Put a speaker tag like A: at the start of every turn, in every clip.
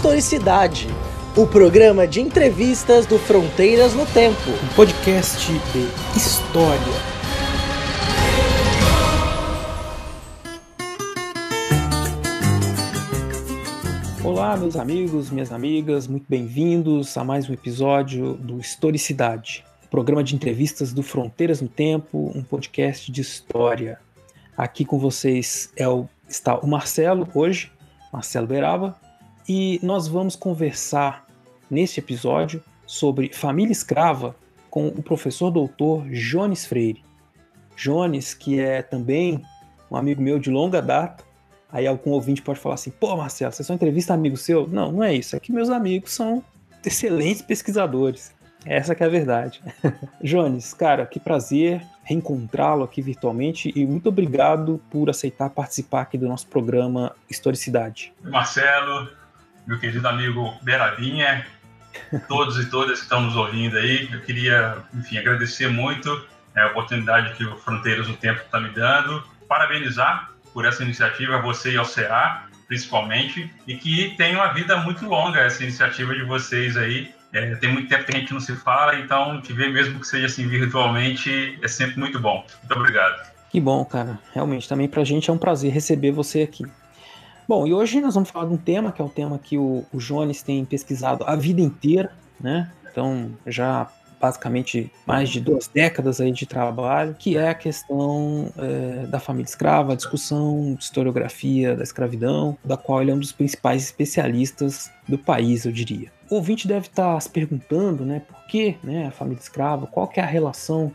A: Historicidade, o programa de entrevistas do Fronteiras no Tempo.
B: Um podcast de história. Olá, meus amigos, minhas amigas, muito bem-vindos a mais um episódio do Historicidade, programa de entrevistas do Fronteiras no Tempo, um podcast de história. Aqui com vocês é o, está o Marcelo hoje, Marcelo Beraba, e nós vamos conversar neste episódio sobre família escrava com o professor doutor Jones Freire. Jones, que é também um amigo meu de longa data. Aí algum ouvinte pode falar assim: pô, Marcelo, você só entrevista amigo seu? Não, não é isso. É que meus amigos são excelentes pesquisadores. Essa que é a verdade. Jones, cara, que prazer reencontrá-lo aqui virtualmente e muito obrigado por aceitar participar aqui do nosso programa Historicidade.
C: Marcelo, meu querido amigo Berabinha, todos e todas que estão nos ouvindo aí, eu queria, enfim, agradecer muito é, a oportunidade que o Fronteiras do Tempo está me dando, parabenizar por essa iniciativa, a você e ao CA, principalmente, e que tenha uma vida muito longa essa iniciativa de vocês aí, é, tem muito tempo que a gente não se fala, então te ver mesmo que seja assim virtualmente é sempre muito bom. Muito obrigado.
B: Que bom, cara. Realmente, também pra gente é um prazer receber você aqui. Bom, e hoje nós vamos falar de um tema que é um tema que o, o Jones tem pesquisado a vida inteira, né? Então, já basicamente mais de duas décadas aí de trabalho, que é a questão é, da família escrava, a discussão de historiografia da escravidão, da qual ele é um dos principais especialistas do país, eu diria. O ouvinte deve estar se perguntando, né, por que né, a família escrava, qual que é a relação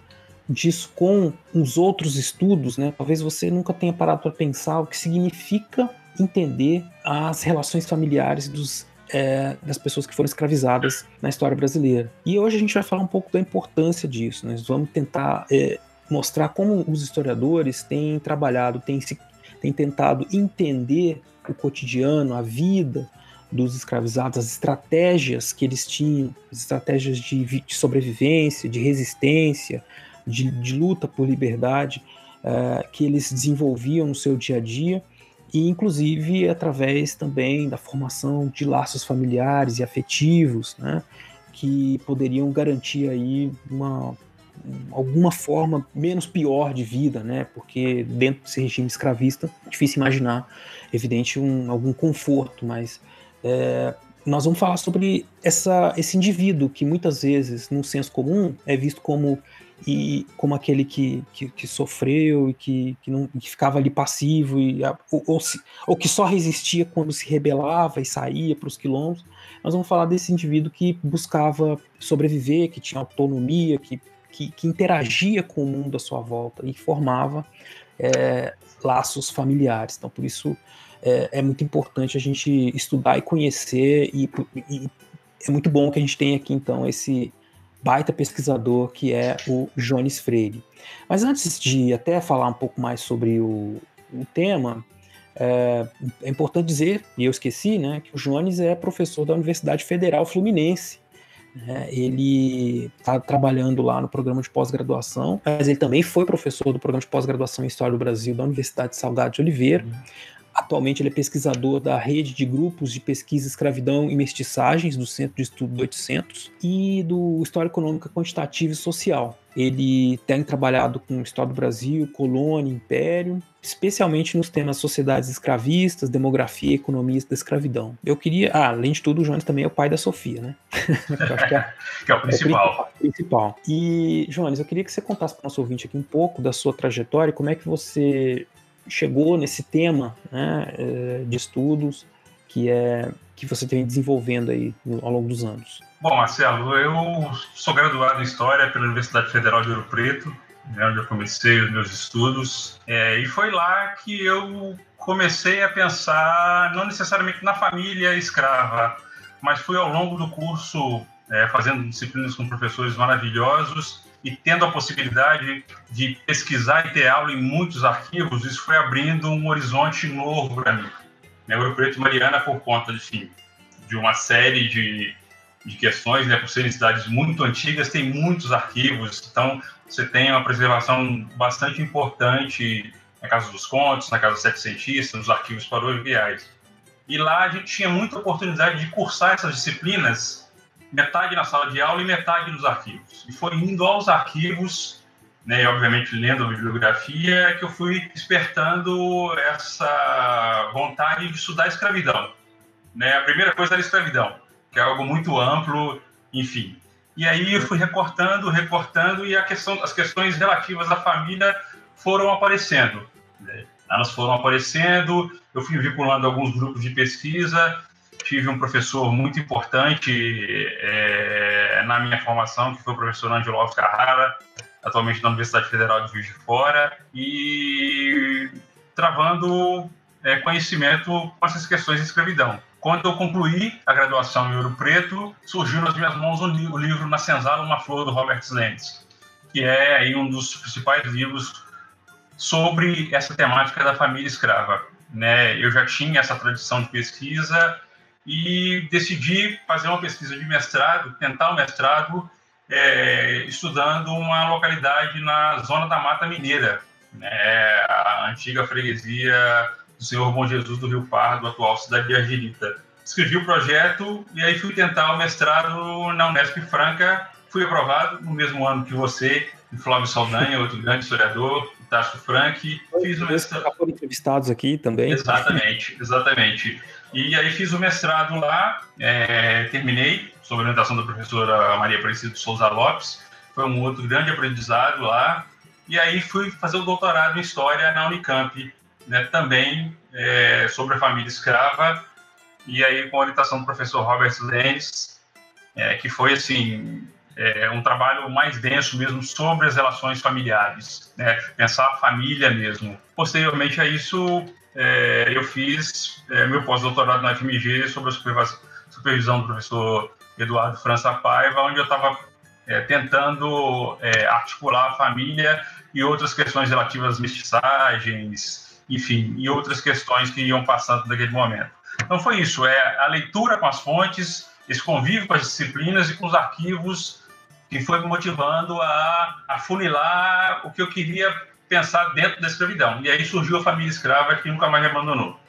B: disso com os outros estudos, né? Talvez você nunca tenha parado para pensar o que significa entender as relações familiares dos é, das pessoas que foram escravizadas na história brasileira. E hoje a gente vai falar um pouco da importância disso. Né? Nós vamos tentar é, mostrar como os historiadores têm trabalhado, têm, se, têm tentado entender o cotidiano, a vida dos escravizados, as estratégias que eles tinham, as estratégias de, de sobrevivência, de resistência, de, de luta por liberdade é, que eles desenvolviam no seu dia a dia e inclusive através também da formação de laços familiares e afetivos, né, que poderiam garantir aí uma alguma forma menos pior de vida, né, porque dentro desse regime escravista é difícil imaginar, evidente, um, algum conforto, mas é, nós vamos falar sobre essa, esse indivíduo que muitas vezes, no senso comum, é visto como e como aquele que, que, que sofreu e que, que, não, que ficava ali passivo e, ou, ou, se, ou que só resistia quando se rebelava e saía para os quilombos. Nós vamos falar desse indivíduo que buscava sobreviver, que tinha autonomia, que, que, que interagia com o mundo à sua volta e formava é, laços familiares. Então, por isso é, é, muito importante a gente estudar e conhecer e, e é muito bom que a gente tenha aqui então esse baita pesquisador que é o Jones Freire. Mas antes de até falar um pouco mais sobre o, o tema, é, é, importante dizer, e eu esqueci, né, que o Jones é professor da Universidade Federal Fluminense. Né, ele está trabalhando lá no programa de pós-graduação, mas ele também foi professor do programa de pós-graduação em História do Brasil da Universidade Salgado de Oliveira. Uhum. Atualmente ele é pesquisador da rede de grupos de pesquisa escravidão e mestiçagens do Centro de Estudo do 800 e do História Econômica Quantitativa e Social. Ele tem trabalhado com História do Brasil, Colônia, Império, especialmente nos temas sociedades escravistas, demografia e economia da escravidão. Eu queria, ah, além de tudo, o Jones também é o pai da Sofia, né?
C: que, é, que é, o principal.
B: É o principal. E, Jones, eu queria que você contasse para o nosso ouvinte aqui um pouco da sua trajetória, como é que você chegou nesse tema né, eh, de estudos que é que você tem desenvolvendo aí ao longo dos anos?
C: Bom, Marcelo, eu sou graduado em História pela Universidade Federal de Ouro Preto, né, onde eu comecei os meus estudos, é, e foi lá que eu comecei a pensar, não necessariamente na família escrava, mas fui ao longo do curso é, fazendo disciplinas com professores maravilhosos e tendo a possibilidade de pesquisar e ter aula em muitos arquivos, isso foi abrindo um horizonte novo para mim. Né, Ouro Preto e Mariana, por conta enfim, de uma série de, de questões, né, por serem cidades muito antigas, tem muitos arquivos, então você tem uma preservação bastante importante na Casa dos Contos, na Casa Setecentista, nos arquivos paroquiais. E lá a gente tinha muita oportunidade de cursar essas disciplinas, metade na sala de aula e metade nos arquivos. E foi indo aos arquivos, né, e obviamente lendo a bibliografia, que eu fui despertando essa vontade de estudar a escravidão. Né? A primeira coisa era a escravidão, que é algo muito amplo, enfim. E aí eu fui recortando, recortando, e a questão, as questões relativas à família foram aparecendo. Né? Elas foram aparecendo, eu fui vinculando alguns grupos de pesquisa, tive um professor muito importante é, na minha formação, que foi o professor Angelo Alves Carrara, atualmente na Universidade Federal de Juiz de Fora, e travando é, conhecimento com essas questões de escravidão. Quando eu concluí a graduação em Ouro Preto, surgiu nas minhas mãos o livro Na Senzala, Uma Flor, do Robert Lenz, que é aí um dos principais livros sobre essa temática da família escrava. Né? Eu já tinha essa tradição de pesquisa e decidi fazer uma pesquisa de mestrado, tentar o um mestrado é, estudando uma localidade na zona da Mata Mineira, né? a antiga freguesia do Senhor Bom Jesus do Rio Pardo, atual cidade de Argirita. Escrevi o projeto e aí fui tentar o mestrado na Unesp Franca. Fui aprovado no mesmo ano que você, Flávio Saldanha, outro grande historiador, Tasso Frank.
B: Fiz o mestrado. foram entrevistados aqui também.
C: Exatamente, exatamente. E aí fiz o mestrado lá, é, terminei, sob orientação da professora Maria Aparecida Souza Lopes. Foi um outro grande aprendizado lá. E aí fui fazer o doutorado em História na Unicamp, né, também é, sobre a família escrava, e aí com a orientação do professor Robert Lenz, é, que foi assim é, um trabalho mais denso mesmo sobre as relações familiares, né, pensar a família mesmo. Posteriormente a isso, é, eu fiz é, meu pós-doutorado na FMG sobre a supervisão do professor Eduardo França Paiva, onde eu estava é, tentando é, articular a família e outras questões relativas às mestiçagens, enfim, e outras questões que iam passando naquele momento. Então foi isso, é a leitura com as fontes, esse convívio com as disciplinas e com os arquivos que foi me motivando a, a funilar o que eu queria pensar dentro da escravidão. E aí surgiu a família escrava que nunca mais abandonou.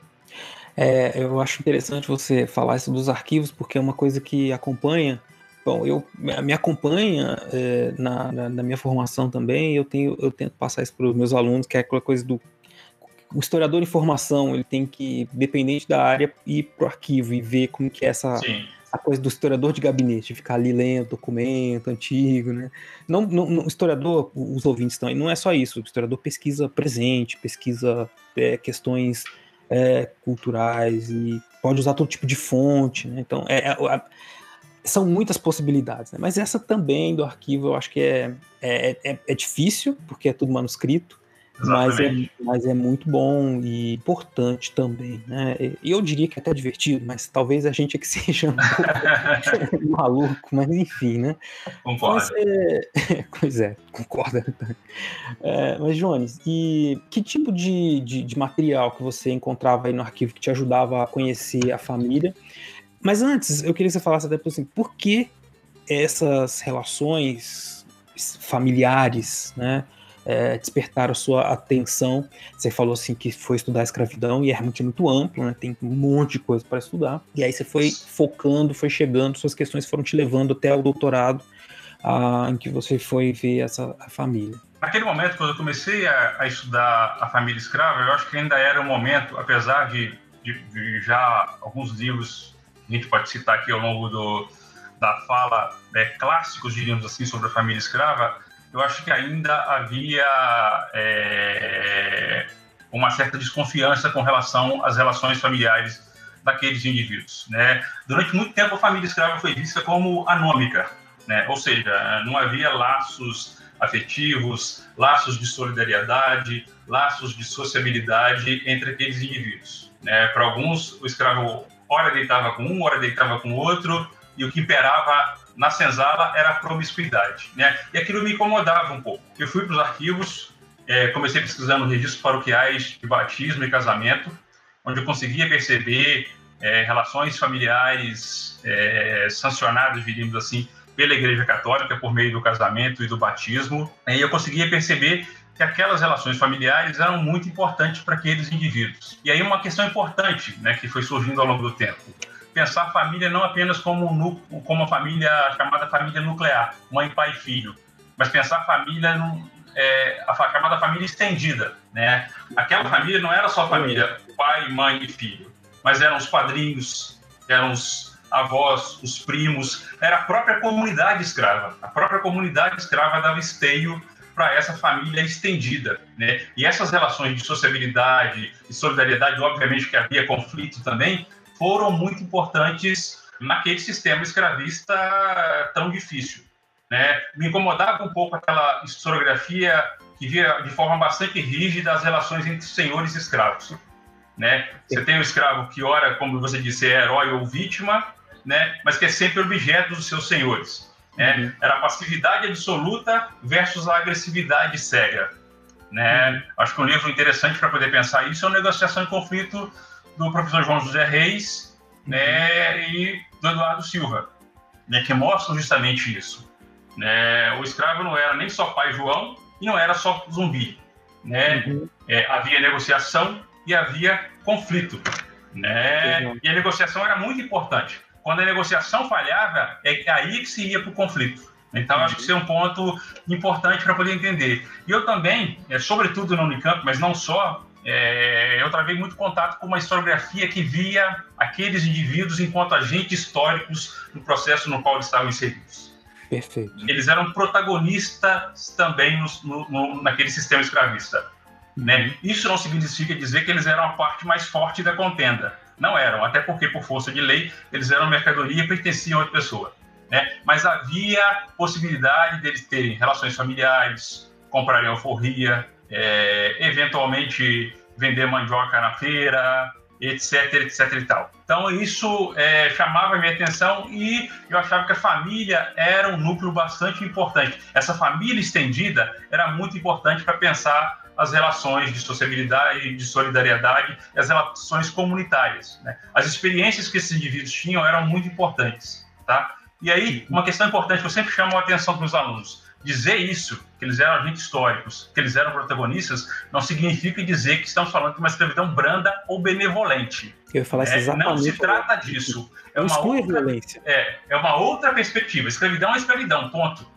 B: É, eu acho interessante você falar isso dos arquivos, porque é uma coisa que acompanha. Bom, eu me acompanha é, na, na, na, minha formação também. Eu tenho, eu tento passar isso para os meus alunos, que é aquela coisa do o historiador de formação ele tem que, dependente da área, ir pro arquivo e ver como que é essa coisa do historiador de gabinete, ficar ali lendo documento antigo, né? Não, não, historiador, os ouvintes aí, não é só isso. O historiador pesquisa presente, pesquisa é, questões é, culturais e pode usar todo tipo de fonte, né? Então, é, é, são muitas possibilidades, né? Mas essa também do arquivo eu acho que é, é, é, é difícil, porque é tudo manuscrito, mas é, mas é muito bom e importante também, né? E eu diria que é até divertido, mas talvez a gente é que seja um pouco maluco, mas enfim, né?
C: Concordo. Mas,
B: é... pois é, concorda. É, mas, Jones, e que tipo de, de, de material que você encontrava aí no arquivo que te ajudava a conhecer a família? Mas antes, eu queria que você falasse até assim, por que essas relações familiares, né? É, despertaram sua atenção. Você falou assim que foi estudar a escravidão e é realmente muito amplo, né? Tem um monte de coisa para estudar. E aí você foi focando, foi chegando, suas questões foram te levando até o doutorado, a, em que você foi ver essa família.
C: Naquele momento, quando eu comecei a, a, estudar a família escrava, eu acho que ainda era um momento, apesar de, de, de já alguns livros que a gente pode citar aqui ao longo do, da fala, né, clássicos, diríamos assim, sobre a família escrava, eu acho que ainda havia é, uma certa desconfiança com relação às relações familiares daqueles indivíduos. Né? Durante muito tempo, a família escrava foi vista como anômica, né? ou seja, não havia laços afetivos, laços de solidariedade, laços de sociabilidade entre aqueles indivíduos. Né? Para alguns, o escravo ora deitava com um, ora deitava com outro, e o que imperava na senzala era a promiscuidade, né? E aquilo me incomodava um pouco. Eu fui para os arquivos, é, comecei pesquisando registros paroquiais de batismo e casamento, onde eu conseguia perceber é, relações familiares é, sancionadas, diríamos assim, pela Igreja Católica por meio do casamento e do batismo, e eu conseguia perceber que aquelas relações familiares eram muito importantes para aqueles indivíduos. E aí uma questão importante, né, que foi surgindo ao longo do tempo, pensar a família não apenas como um como uma família chamada família nuclear, mãe, pai e filho, mas pensar a família num, é, a chamada família estendida, né? Aquela família não era só família pai, mãe e filho, mas eram os padrinhos, eram os avós, os primos, era a própria comunidade escrava. A própria comunidade escrava dava esteio para essa família estendida, né? E essas relações de sociabilidade e solidariedade, obviamente que havia conflito também, foram muito importantes naquele sistema escravista tão difícil. Né? Me incomodava um pouco aquela historiografia que via de forma bastante rígida as relações entre senhores e escravos. Né? Você tem o escravo que, ora, como você disse, é herói ou vítima, né? mas que é sempre objeto dos seus senhores. Né? Uhum. Era a passividade absoluta versus a agressividade cega. Né? Uhum. Acho que um livro interessante para poder pensar isso é o Negociação e Conflito do professor João José Reis né? Uhum. e do Eduardo Silva, né? que mostram justamente isso. Né? O escravo não era nem só pai João e não era só zumbi. Né? Uhum. É, havia negociação e havia conflito. Né? Uhum. E a negociação era muito importante. Quando a negociação falhava, é aí que se ia para o conflito. Então, uhum. acho que isso é um ponto importante para poder entender. E eu também, é, sobretudo no Unicamp, mas não só, é, eu travei muito contato com uma historiografia que via aqueles indivíduos enquanto agentes históricos no processo no qual eles estavam inseridos.
B: Perfeito.
C: Eles eram protagonistas também no, no, naquele sistema escravista. Né? Uhum. Isso não significa dizer que eles eram a parte mais forte da contenda. Não eram, até porque, por força de lei, eles eram mercadoria e pertenciam a outra pessoa. Né? Mas havia possibilidade deles terem relações familiares, comprarem alforria, é, eventualmente vender mandioca na feira, etc, etc e tal. Então isso é, chamava minha atenção e eu achava que a família era um núcleo bastante importante. Essa família estendida era muito importante para pensar as relações de sociabilidade, de solidariedade, as relações comunitárias. Né? As experiências que esses indivíduos tinham eram muito importantes, tá? E aí, uma questão importante que eu sempre chamo a atenção para os alunos dizer isso, que eles eram agentes históricos, que eles eram protagonistas, não significa dizer que estamos falando de uma escravidão branda ou benevolente.
B: Eu ia falar é,
C: exatamente. Não se trata disso. É uma, outra. É, é uma outra perspectiva. Escravidão é escravidão, ponto.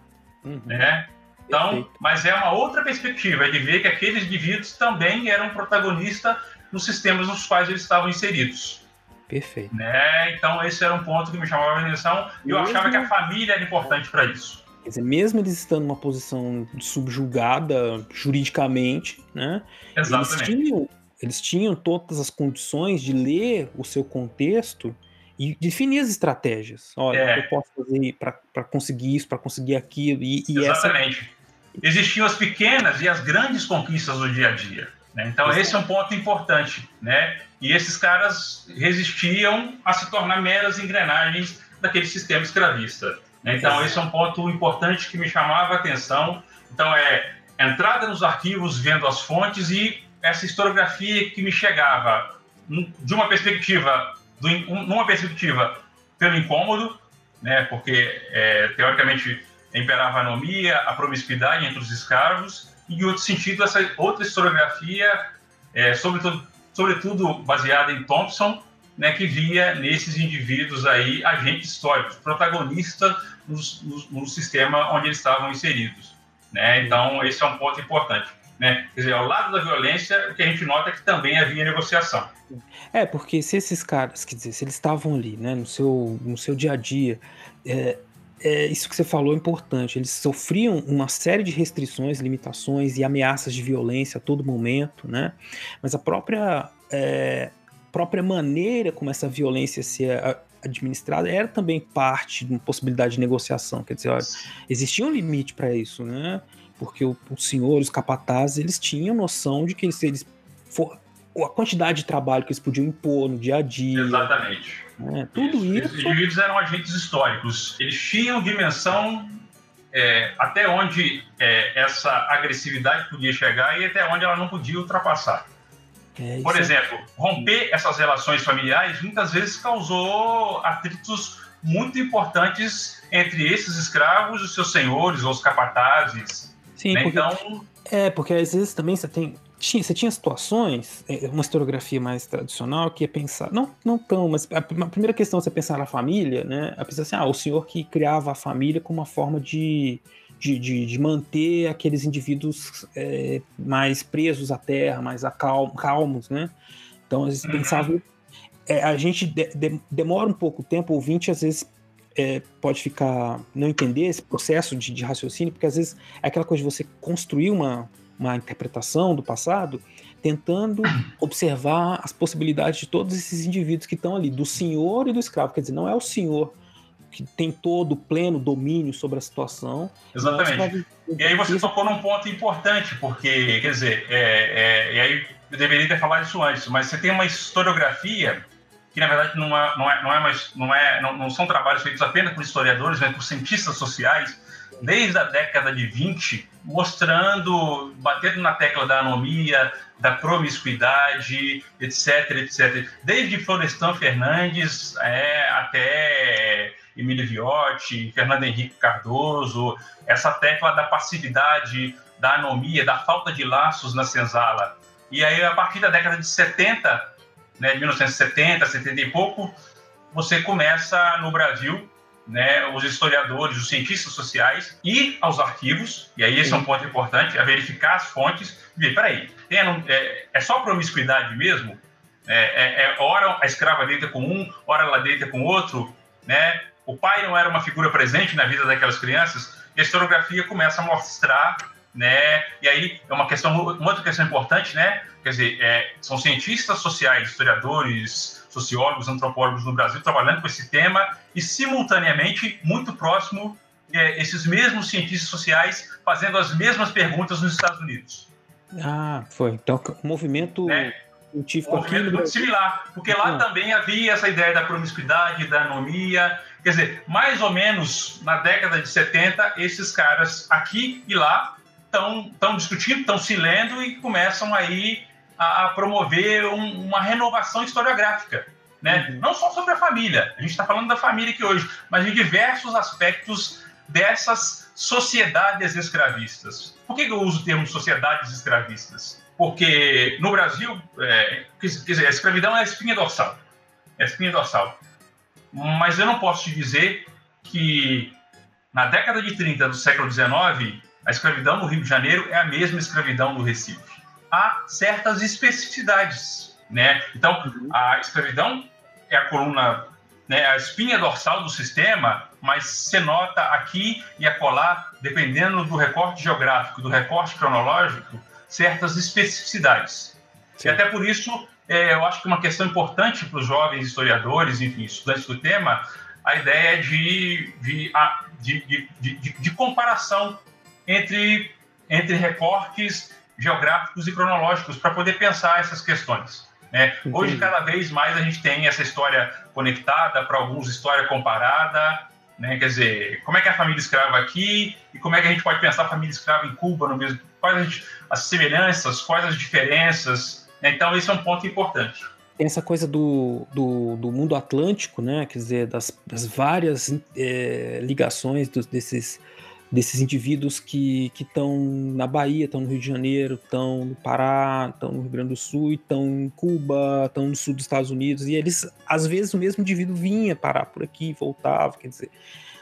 C: Uhum. Né? Então, Perfeito. mas é uma outra perspectiva, é de ver que aqueles indivíduos também eram protagonistas nos sistemas nos quais eles estavam inseridos.
B: Perfeito.
C: Né? Então, esse era um ponto que me chamava a atenção e eu achava que a família era importante para isso.
B: Quer dizer, mesmo eles estando numa posição subjugada juridicamente, né?
C: Exatamente.
B: Eles tinham, eles tinham todas as condições de ler o seu contexto e definir as estratégias. Olha, é. eu posso fazer para conseguir isso, para conseguir aquilo. E,
C: e Exatamente. Essa... Existiam as pequenas e as grandes conquistas do dia a dia. Né? Então, Exatamente. esse é um ponto importante. Né? E esses caras resistiam a se tornar meras engrenagens daquele sistema escravista. Né? Então, esse é um ponto importante que me chamava a atenção. Então, é entrada nos arquivos, vendo as fontes e essa historiografia que me chegava de uma perspectiva, do, numa perspectiva pelo incômodo, né? porque, é, teoricamente, imperava a anomia, a promiscuidade entre os escravos, e, em outro sentido, essa outra historiografia, é, sobretudo, sobretudo baseada em Thompson, né, que via nesses indivíduos aí agentes históricos, protagonistas no, no, no sistema onde eles estavam inseridos. Né? Então, esse é um ponto importante. Né? Quer dizer, ao lado da violência, o que a gente nota é que também havia negociação.
B: É, porque se esses caras, quer dizer, se eles estavam ali, né, no seu, no seu dia a dia, é, é, isso que você falou é importante. Eles sofriam uma série de restrições, limitações e ameaças de violência a todo momento, né? Mas a própria é, própria maneira como essa violência se administrada era também parte de uma possibilidade de negociação. Quer dizer, olha, existia um limite para isso, né? Porque o, o senhor, os capatazes, eles tinham noção de que se eles for, a quantidade de trabalho que eles podiam impor no dia a dia.
C: Exatamente.
B: Né? Tudo isso. isso.
C: Os indivíduos eram agentes históricos. Eles tinham dimensão é, até onde é, essa agressividade podia chegar e até onde ela não podia ultrapassar. É, Por é exemplo, romper essas relações familiares muitas vezes causou atritos muito importantes entre esses escravos, os seus senhores, ou os capatazes.
B: Sim, né? porque, então. É, porque às vezes também você tem tinha, você tinha situações, é, uma historiografia mais tradicional, que é pensar, não, não tão, mas a, a primeira questão é você pensar na família, né? É pensar assim, ah, o senhor que criava a família como uma forma de, de, de, de manter aqueles indivíduos é, mais presos à terra, mais acalm, calmos, né? Então, às vezes uhum. pensava. É, a gente de, de, demora um pouco tempo, o ouvinte às vezes é, pode ficar. não entender esse processo de, de raciocínio, porque às vezes é aquela coisa de você construir uma uma interpretação do passado, tentando observar as possibilidades de todos esses indivíduos que estão ali, do senhor e do escravo. Quer dizer, não é o senhor que tem todo o pleno domínio sobre a situação.
C: Exatamente. E aí você tocou num ponto importante, porque, quer dizer, é, é, e aí eu deveria ter falado isso antes, mas você tem uma historiografia que na verdade não é, não é, não é mais, não é, não, não são trabalhos feitos apenas por historiadores, mas por cientistas sociais, desde a década de 20, mostrando, batendo na tecla da anomia, da promiscuidade, etc, etc. Desde Florestan Fernandes é, até Emílio Viotti, Fernando Henrique Cardoso, essa tecla da passividade, da anomia, da falta de laços na senzala. E aí, a partir da década de 70, né, de 1970, 70 e pouco, você começa no Brasil né, os historiadores, os cientistas sociais, ir aos arquivos, e aí esse Sim. é um ponto importante, a verificar as fontes, e ver, peraí, tem, é, é só promiscuidade mesmo? É, é, é, ora a escrava deita com um, ora ela deita com outro, né? O pai não era uma figura presente na vida daquelas crianças, e a historiografia começa a mostrar, né? E aí é uma questão, uma outra questão importante, né? Quer dizer, é, são cientistas sociais, historiadores, sociólogos, antropólogos no Brasil trabalhando com esse tema e, simultaneamente, muito próximo, é, esses mesmos cientistas sociais fazendo as mesmas perguntas nos Estados Unidos.
B: Ah, foi. Então, o movimento né? Científico
C: um movimento muito similar, porque lá ah. também havia essa ideia da promiscuidade, da anomia. Quer dizer, mais ou menos na década de 70, esses caras aqui e lá estão discutindo, estão se lendo e começam aí a, a promover um, uma renovação historiográfica. Né? Uhum. Não só sobre a família, a gente está falando da família aqui hoje, mas em diversos aspectos dessas sociedades escravistas. Por que eu uso o termo sociedades escravistas? Porque no Brasil, é, dizer, a escravidão é a espinha dorsal. É a espinha dorsal. Mas eu não posso te dizer que na década de 30 do século XIX, a escravidão no Rio de Janeiro é a mesma escravidão no Recife há certas especificidades, né? Então, a escravidão é a coluna, né, a espinha dorsal do sistema, mas se nota aqui e acolá, dependendo do recorte geográfico, do recorte cronológico, certas especificidades. Sim. E até por isso, é, eu acho que uma questão importante para os jovens historiadores, enfim, estudantes do tema, a ideia de, de, de, de, de, comparação entre, entre recortes geográficos e cronológicos para poder pensar essas questões. Né? Hoje, cada vez mais, a gente tem essa história conectada, para alguns, história comparada. Né? Quer dizer, como é que é a família escrava aqui e como é que a gente pode pensar a família escrava em Cuba no mesmo. Quais as semelhanças, quais as diferenças. Né? Então, esse é um ponto importante
B: tem essa coisa do, do, do, mundo atlântico, né? Quer dizer, das, das várias é, ligações dos, desses desses indivíduos que estão na Bahia, estão no Rio de Janeiro, estão no Pará, estão no Rio Grande do Sul, estão em Cuba, estão no sul dos Estados Unidos, e eles, às vezes, o mesmo indivíduo vinha parar por aqui, voltava, quer dizer,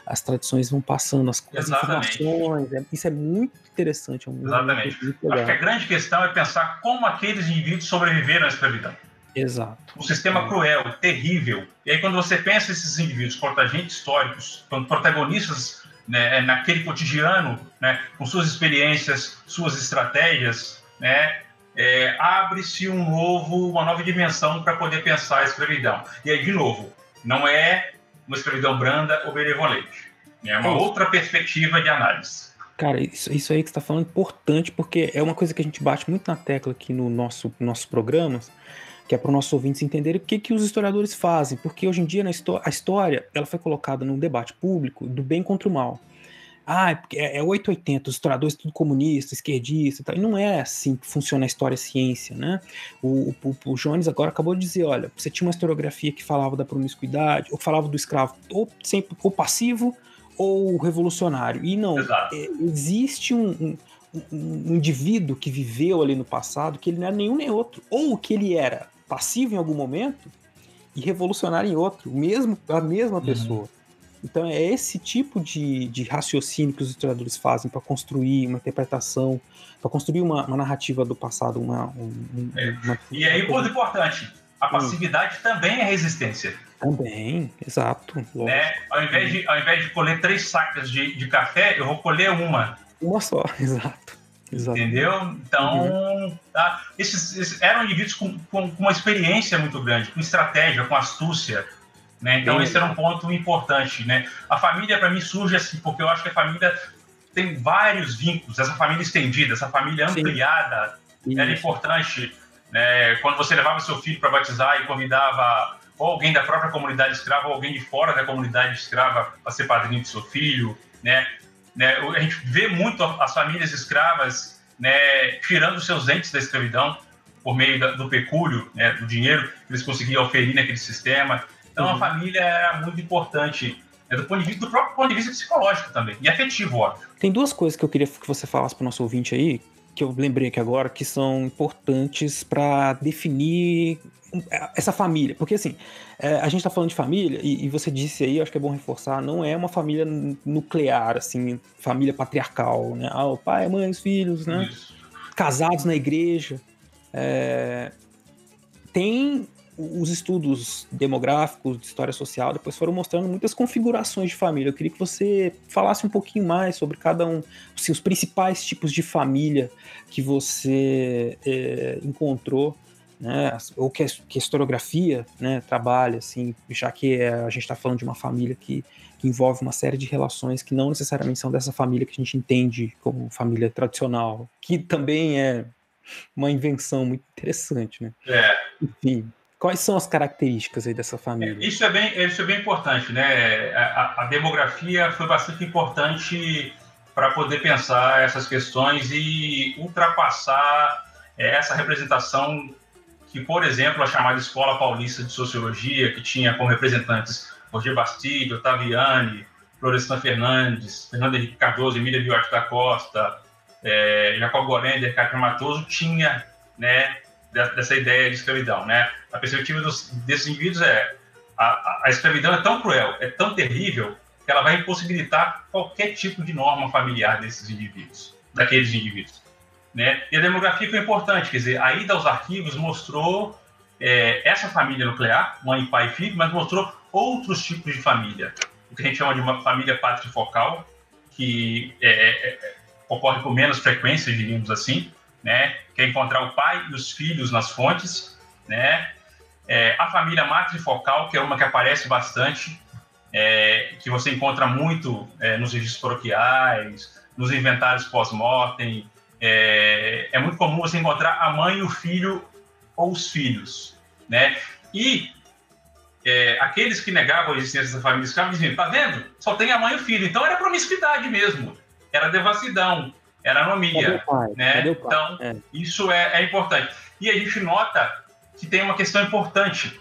B: as tradições vão passando, as, as informações, é, isso é muito interessante. É um
C: Exatamente. Muito Acho que a grande questão é pensar como aqueles indivíduos sobreviveram à escravidão.
B: Exato.
C: Um sistema é. cruel, terrível. E aí, quando você pensa esses indivíduos, protagonistas históricos, protagonistas né, naquele cotidiano, né, com suas experiências, suas estratégias, né, é, abre-se um novo, uma nova dimensão para poder pensar a escravidão. E aí, de novo, não é uma escravidão branda ou benevolente. É uma outra perspectiva de análise.
B: Cara, isso, isso aí que você está falando é importante, porque é uma coisa que a gente bate muito na tecla aqui no nosso nossos programas, que é para os nossos ouvintes entenderem o que, que os historiadores fazem, porque hoje em dia na a história ela foi colocada num debate público do bem contra o mal. Ah, é, é 880, os historiadores tudo comunista, esquerdista e tal. E não é assim que funciona a história e a ciência, né? O, o, o, Jones agora acabou de dizer, olha, você tinha uma historiografia que falava da promiscuidade, ou falava do escravo ou sempre ou passivo ou revolucionário. E não, é, existe um, um, um, indivíduo que viveu ali no passado que ele não era nenhum nem outro. Ou que ele era passivo em algum momento e revolucionário em outro, mesmo a mesma uhum. pessoa. Então é esse tipo de, de raciocínio que os historiadores fazem para construir uma interpretação, para construir uma, uma, narrativa do passado. Uma, um,
C: é. uma, e aí, ponto importante, a hum. passividade hum. também é resistência.
B: Também, exato.
C: Né? Ao, invés de, ao invés de colher três sacas de, de café, eu vou colher uma.
B: Uma só, exato.
C: Exato. Entendeu? Então, uhum. tá, esses, esses, eram indivíduos com, com, com, uma experiência muito grande, com estratégia, com astúcia. Né? Então, esse era um ponto importante. Né? A família, para mim, surge assim, porque eu acho que a família tem vários vínculos. Essa família estendida, essa família ampliada, Sim. era importante. Né? Quando você levava seu filho para batizar e convidava ou alguém da própria comunidade escrava ou alguém de fora da comunidade escrava para ser padrinho do seu filho, né? né? A gente vê muito as famílias escravas né, tirando seus entes da escravidão por meio do pecúlio, né, do dinheiro que eles conseguiam oferir naquele sistema. Então, uhum. a família era muito importante né, do, ponto de vista, do próprio ponto de vista psicológico também, e afetivo, óbvio.
B: Tem duas coisas que eu queria que você falasse para o nosso ouvinte aí, que eu lembrei aqui agora, que são importantes para definir essa família. Porque, assim, é, a gente está falando de família, e, você disse aí, acho que é bom reforçar, não é uma família nuclear, assim, família patriarcal, né? Ah, o pai, mãe, os filhos, né? Isso. Casados na igreja. É, tem os estudos demográficos de história social depois foram mostrando muitas configurações de família. Eu queria que você falasse um pouquinho mais sobre cada um, assim, os principais tipos de família que você é, encontrou, né, ou que a, que a historiografia né, trabalha, assim, já que é, a gente está falando de uma família que, que, envolve uma série de relações que não necessariamente são dessa família que a gente entende como família tradicional, que também é uma invenção muito interessante, né?
C: É.
B: Enfim, Quais são as características aí dessa família?
C: Isso é bem, isso é bem importante, né? A, a demografia foi bastante importante para poder pensar essas questões e ultrapassar é, essa representação que, por exemplo, a chamada Escola Paulista de Sociologia, que tinha como representantes Roger Bastide, Otaviani, Florestan Fernandes, Fernando Henrique Cardoso, Emília Duarte da Costa, é, Jacob Gorender, Cátia Matoso, tinha né, dessa ideia de escravidão, né? A perspectiva dos, desses indivíduos é a, a, escravidão é tão cruel, é tão terrível que ela vai impossibilitar qualquer tipo de norma familiar desses indivíduos, daqueles indivíduos, né? E a demografia foi importante, quer dizer, a ida aos arquivos mostrou é, essa família nuclear, mãe, pai e filho, mas mostrou outros tipos de família, o que a gente chama de uma família patrifocal, que é, é, é ocorre com menos frequência, diríamos assim, né? Que é encontrar o pai e os filhos nas fontes, né? É, a família matrifocal, que é uma que aparece bastante, é, que você encontra muito é, nos registros paroquiais, nos inventários pós-mortem. É, é, muito comum você encontrar a mãe, o filho ou os filhos, né? E é, aqueles que negavam a existência da família escrava diziam, tá vendo? Só tem a mãe e o filho. Então era promiscuidade mesmo, era devassidão era anomia. Né? Então, é. isso é, é, importante. E a gente nota que tem uma questão importante,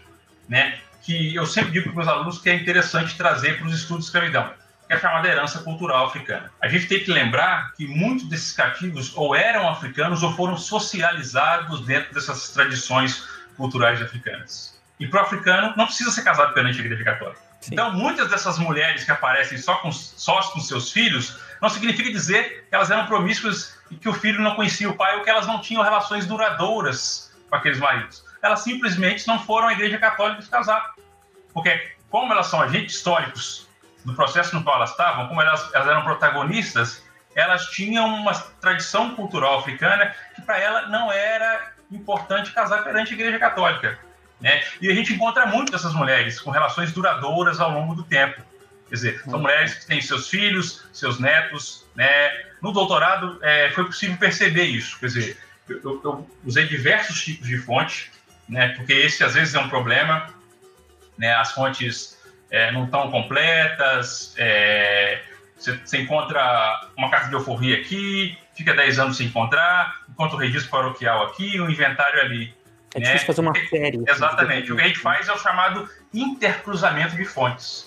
C: né? que eu sempre digo para os meus alunos que é interessante trazer para os estudos de escravidão, que é a chamada herança cultural africana. A gente tem que lembrar que muitos desses cativos ou eram africanos ou foram socializados dentro dessas tradições culturais africanas. E para o africano, não precisa ser casado perante a igreja católica. Sim. Então, muitas dessas mulheres que aparecem só com, só com seus filhos não significa dizer que elas eram promíscuas e que o filho não conhecia o pai ou que elas não tinham relações duradouras com aqueles maridos. Elas simplesmente não foram à igreja católica se casar. Porque, como elas são agentes históricos do processo no qual elas estavam, como elas, elas eram protagonistas, elas tinham uma tradição cultural africana que para ela não era importante casar perante a igreja católica. Né? E a gente encontra muito dessas mulheres com relações duradouras ao longo do tempo. Quer dizer, são mulheres que têm seus filhos, seus netos, né? No doutorado é, foi possível perceber isso. Quer dizer, eu, eu, usei diversos tipos de fonte, né? Porque esse às vezes é um problema, né? As fontes é, não estão completas, é, Você, você encontra uma carta de alforria aqui, fica 10 anos sem encontrar, encontra o registro paroquial aqui, um inventário ali.
B: É difícil né? fazer uma série.
C: Assim, Exatamente. O que a gente faz é o chamado intercruzamento de fontes.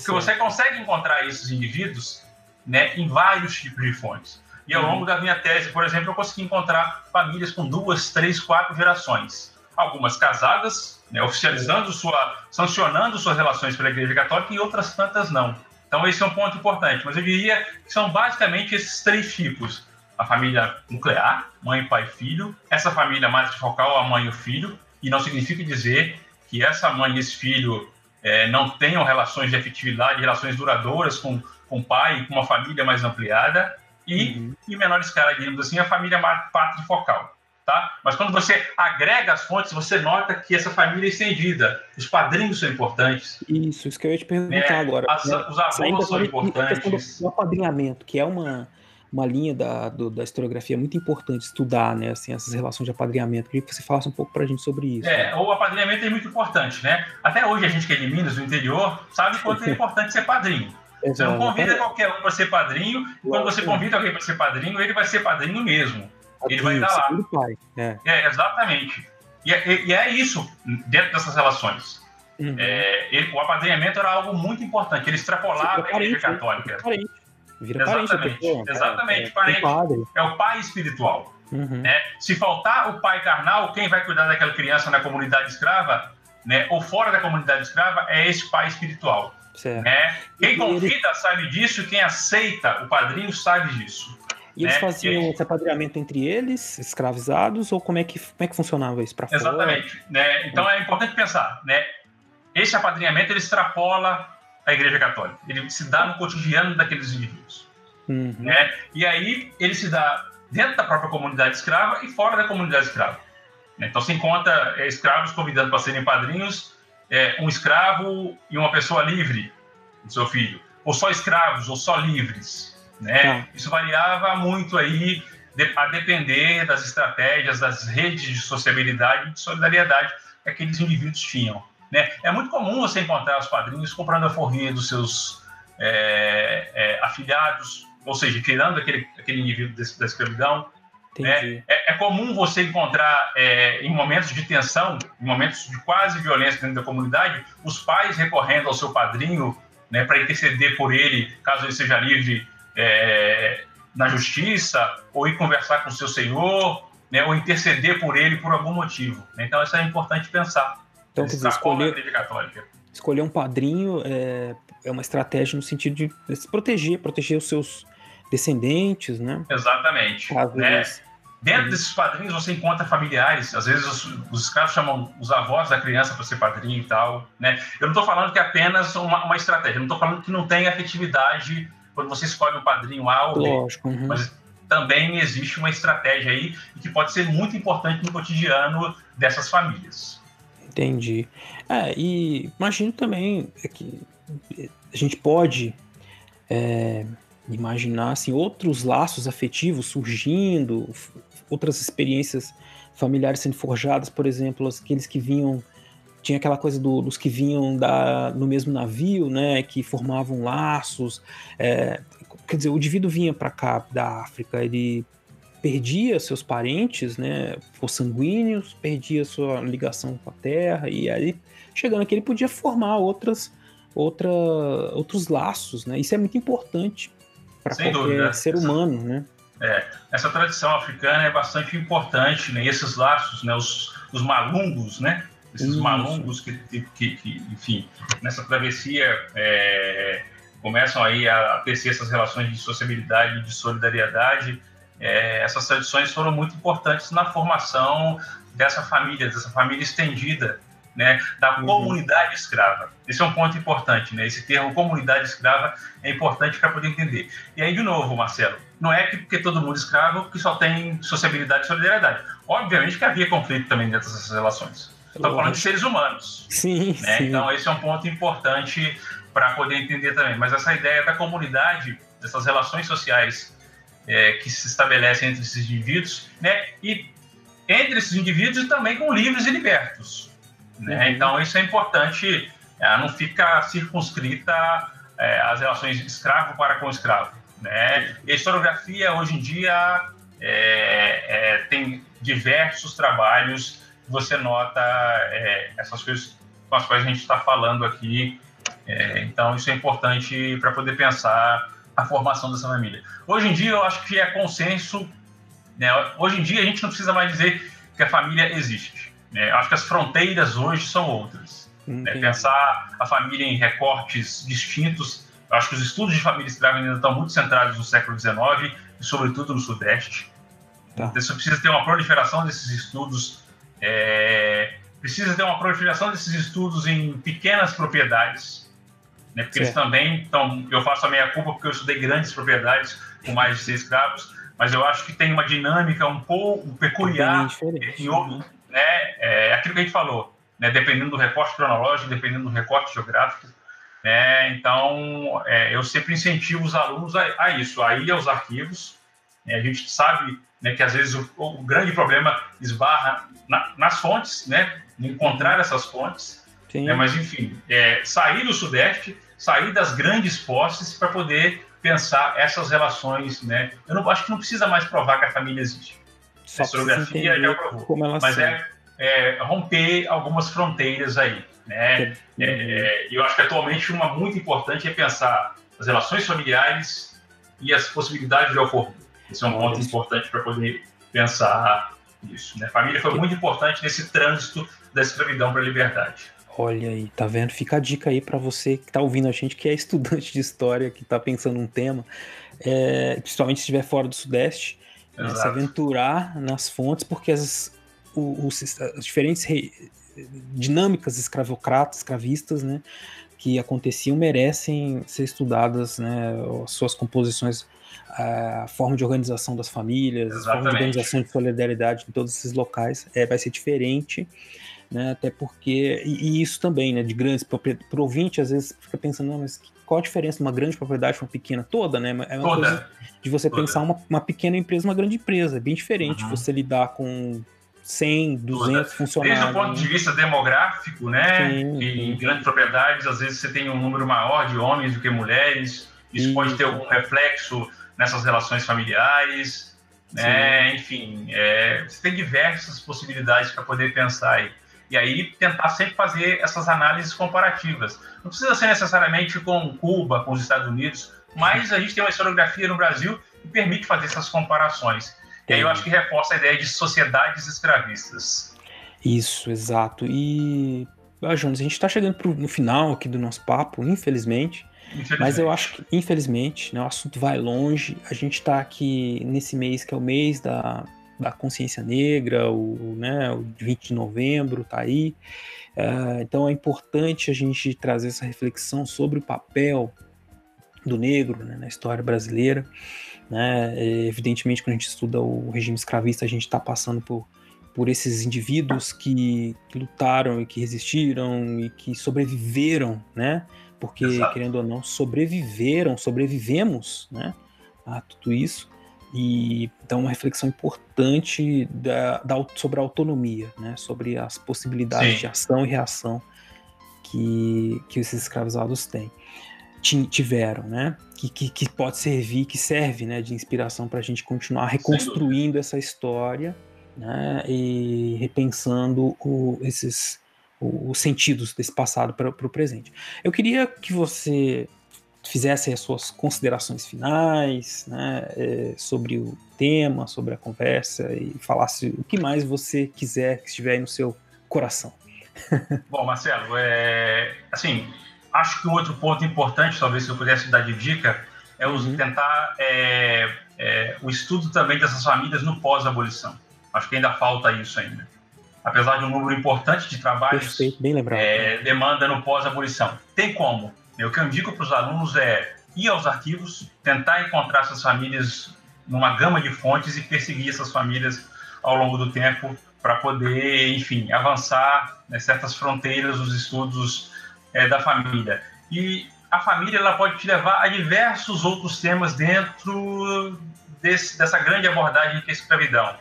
C: Porque Sim. você consegue encontrar esses indivíduos né, em vários tipos de fontes. E ao uhum. longo da minha tese, por exemplo, eu consegui encontrar famílias com duas, três, quatro gerações. Algumas casadas, né, oficializando sua, sancionando suas relações pela Igreja Católica, e outras tantas não. Então, esse é um ponto importante. Mas eu diria que são basicamente esses três tipos: a família nuclear, mãe, pai, filho, essa família matrifocal, a mãe e o filho, e não significa dizer que essa mãe e esse filho é, não tenham relações de afetividade, relações duradouras com, com o pai, com uma família mais ampliada, e, uhum. em menor escala, digamos assim, a família patrifocal. Tá? Mas quando você agrega as fontes, você nota que essa família é estendida. Os padrinhos são importantes.
B: Isso, isso que eu ia te perguntar
C: é,
B: agora.
C: As, né? Os avós são importantes.
B: O apadrinhamento, que é uma, uma linha da, do, da historiografia muito importante estudar, né? Assim, essas relações de apadrinhamento. Queria que você falasse um pouco para a gente sobre isso.
C: É, o apadrinhamento é muito importante, né? Até hoje a gente que é de Minas, do interior, sabe quanto é importante ser padrinho. Você não convida qualquer um para ser padrinho, e quando você convida alguém para ser padrinho, ele vai ser padrinho mesmo. Ele vai estar lá.
B: Pai. É.
C: é exatamente. E é, e é, isso dentro dessas relações. Uhum. É, ele, o apadrinhamento era algo muito importante, ele extrapolava a Igreja Católica.
B: Vira
C: exatamente,
B: parente,
C: exatamente, é, parente. É o pai espiritual. Uhum. Né? Se faltar o pai carnal, quem vai cuidar daquela criança na comunidade escrava, né, ou fora da comunidade escrava, é esse pai espiritual. Né? Quem confida sabe disso, quem aceita o padrinho sabe disso.
B: E eles né? faziam esse apadrinhamento entre eles, escravizados, ou como é que, como é que funcionava isso para fora?
C: Exatamente. Né? Então é importante pensar, né? Esse apadrinhamento ele extrapola a Igreja Católica. Ele se dá no cotidiano daqueles indivíduos. Uhum. Né? E aí ele se dá dentro da própria comunidade escrava e fora da comunidade escrava. Né? Então se encontra é, escravos convidando para serem padrinhos é, um escravo e uma pessoa livre, do seu filho, ou só escravos, ou só livres, né? Tá. Isso variava muito aí, de, a depender das estratégias, das redes de sociabilidade e de solidariedade que aqueles indivíduos tinham. Né? É muito comum você encontrar os padrinhos comprando a forrinha dos seus é, é, afiliados, ou seja, tirando aquele, aquele indivíduo da escravidão, é, é, é, comum você encontrar, é, em momentos de tensão, em momentos de quase violência dentro da comunidade, os pais recorrendo ao seu padrinho né, para interceder por ele, caso ele seja livre é, na justiça, ou ir conversar com o seu senhor, né, ou interceder por ele por algum motivo. Então, isso é importante pensar.
B: Então, quer dizer, escolher, escolher um padrinho é, é uma estratégia no sentido de se proteger, proteger os seus descendentes, né?
C: Exatamente. Né? Dentro uhum. desses padrinhos você encontra familiares, às vezes os, os escravos chamam os avós da criança para ser padrinho e tal, né? Eu não estou falando que é apenas uma, uma estratégia, eu não estou falando que não tem afetividade quando você escolhe um padrinho A ou B, uhum. mas também existe uma estratégia aí que pode ser muito importante no cotidiano dessas famílias.
B: Entendi. É, e imagino também que a gente pode é, imaginar assim, outros laços afetivos surgindo, outras experiências familiares sendo forjadas, por exemplo, aqueles que vinham tinha aquela coisa do, dos que vinham da, no mesmo navio, né, que formavam laços. É, quer dizer, o indivíduo vinha para cá da África, ele perdia seus parentes, né, sanguíneos, perdia sua ligação com a terra e aí chegando aqui ele podia formar outras, outra, outros laços, né? Isso é muito importante para qualquer dúvida. ser humano, né?
C: É, essa tradição africana é bastante importante, né? E esses laços, né? Os, os malungos, né? Esses Isso. malungos que, que, que, enfim, nessa travessia é, começam aí a tecer essas relações de sociabilidade, de solidariedade. É, essas tradições foram muito importantes na formação dessa família, dessa família estendida né, da uhum. comunidade escrava. Esse é um ponto importante, né? Esse termo comunidade escrava é importante para poder entender. E aí, de novo, Marcelo, não é que porque todo mundo é escravo que só tem sociabilidade e solidariedade. Obviamente que havia conflito também dentro dessas relações. Estou falando de seres humanos.
B: Sim,
C: né?
B: sim.
C: Então, esse é um ponto importante para poder entender também. Mas essa ideia da comunidade, dessas relações sociais é, que se estabelecem entre esses indivíduos, né? E entre esses indivíduos e também com livres e libertos. Né? Uhum. Então, isso é importante, ela não fica circunscrita é, as relações escravo para com escravo. Né? E a historiografia, hoje em dia, é, é, tem diversos trabalhos que você nota é, essas coisas com as quais a gente está falando aqui. É, então, isso é importante para poder pensar a formação dessa família. Hoje em dia, eu acho que é consenso. Né? Hoje em dia, a gente não precisa mais dizer que a família existe. Né? Eu acho que as fronteiras hoje são outras. Né? Pensar a família em recortes distintos. Eu acho que os estudos de família escrava ainda estão muito centrados no século XIX e, sobretudo, no Sudeste. Tá. Então, você precisa ter uma proliferação desses estudos. É, precisa ter uma proliferação desses estudos em pequenas propriedades né? Porque eles também estão. Eu faço a minha culpa porque eu estudei grandes propriedades com mais de seis escravos, mas eu acho que tem uma dinâmica um pouco peculiar em uhum. né? É aquilo que a gente falou, né? Dependendo do recorte cronológico, dependendo do recorte geográfico. Né? Então, é, eu sempre incentivo os alunos a, a isso, a ir aos arquivos. Né? A gente sabe né, que às vezes o, o grande problema esbarra na, nas fontes, né? Encontrar essas fontes. Né? Mas, enfim, é, sair do Sudeste, sair das grandes posses para poder pensar essas relações. Né? Eu não, acho que não precisa mais provar que a família existe. Só a historiografia já provou. Mas é, é, romper algumas fronteiras aí. Né? É, é, eu acho que atualmente uma muito importante é pensar as relações familiares e as possibilidades de ocorrer. Esse é um ponto importante para poder pensar isso. Né? A família foi muito importante nesse trânsito da escravidão para a liberdade.
B: Olha aí, tá vendo? Fica a dica aí para você que tá ouvindo a gente, que é estudante de história, que tá pensando um tema, é, principalmente se estiver fora do Sudeste, né, se aventurar nas fontes, porque as, os, as diferentes re, dinâmicas escravocratas, escravistas, né, que aconteciam merecem ser estudadas, né, as suas composições, a forma de organização das famílias, Exatamente. a forma de organização de solidariedade em todos esses locais é, vai ser diferente né? Até porque, e, e, isso também, né? De grandes propriedades. Para ouvinte, às vezes fica pensando, mas qual a diferença de uma grande propriedade para uma pequena? Toda, né? É uma Toda. coisa de você Toda. pensar uma, uma pequena empresa, uma grande empresa. É bem diferente uhum. você lidar com 100, 200 Toda. funcionários.
C: Desde o ponto de vista demográfico, né? Sim, em grandes propriedades, às vezes você tem um número maior de homens do que mulheres. Isso sim. pode ter algum reflexo nessas relações familiares. Né? Enfim, é, você tem diversas possibilidades para poder pensar aí. E aí tentar sempre fazer essas análises comparativas. Não precisa ser necessariamente com Cuba, com os Estados Unidos, mas a gente tem uma historiografia no Brasil que permite fazer essas comparações. E aí eu acho que reforça a ideia de sociedades escravistas.
B: Isso, exato. E, ah, Jonas, a gente está chegando pro, no final aqui do nosso papo, infelizmente. infelizmente. Mas eu acho que, infelizmente, né, o assunto vai longe. A gente está aqui nesse mês que é o mês da da consciência negra, o, né, o 20 de novembro está aí. Uh, então é importante a gente trazer essa reflexão sobre o papel do negro né, na história brasileira. Né? Evidentemente, quando a gente estuda o regime escravista, a gente está passando por, por esses indivíduos que, que, lutaram e que resistiram e que sobreviveram, né? Porque, Exato. querendo ou não, sobreviveram, sobrevivemos né, a tudo isso. E então uma reflexão importante da, da, sobre a autonomia, né? sobre as possibilidades Sim. de ação e reação que, que esses escravizados têm. Tiveram, né? Que, que, que pode servir, que serve né, de inspiração para a gente continuar reconstruindo essa história né, e repensando o, esses, os sentidos desse passado para o presente. Eu queria que você fizesse as suas considerações finais né, é, sobre o tema, sobre a conversa e falasse o que mais você quiser que estiver aí no seu coração.
C: Bom, Marcelo, é, assim, acho que outro ponto importante, talvez se eu pudesse dar de dica, é uhum. tentar é, é, o estudo também dessas famílias no pós-abolição. Acho que ainda falta isso ainda. Apesar de um número importante de trabalhos,
B: Perfeito, bem lembrado.
C: É, demanda no pós-abolição. Tem como, o que eu indico para os alunos é ir aos arquivos, tentar encontrar essas famílias numa gama de fontes e perseguir essas famílias ao longo do tempo para poder, enfim, avançar né, certas fronteiras dos estudos é, da família. E a família ela pode te levar a diversos outros temas dentro desse, dessa grande abordagem que é a escravidão.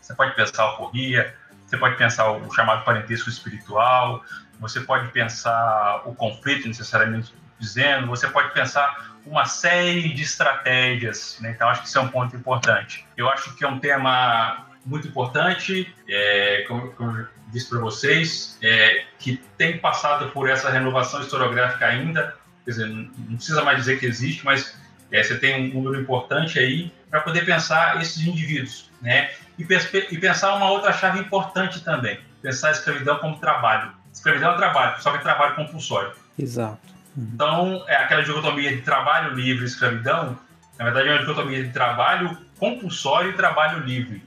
C: Você pode pensar a alforria, você pode pensar o chamado parentesco espiritual, você pode pensar o conflito necessariamente dizendo, você pode pensar uma série de estratégias. Né? Então, acho que isso é um ponto importante. Eu acho que é um tema muito importante, é, como, como eu disse para vocês, é, que tem passado por essa renovação historiográfica ainda. Quer dizer, não precisa mais dizer que existe, mas é, você tem um número importante aí para poder pensar esses indivíduos. Né? E, e pensar uma outra chave importante também, pensar a escravidão como trabalho. Escravidão é trabalho, só que é trabalho compulsório.
B: Exato.
C: Então, é aquela dicotomia de trabalho livre e escravidão, na verdade é uma dicotomia de trabalho compulsório e trabalho livre.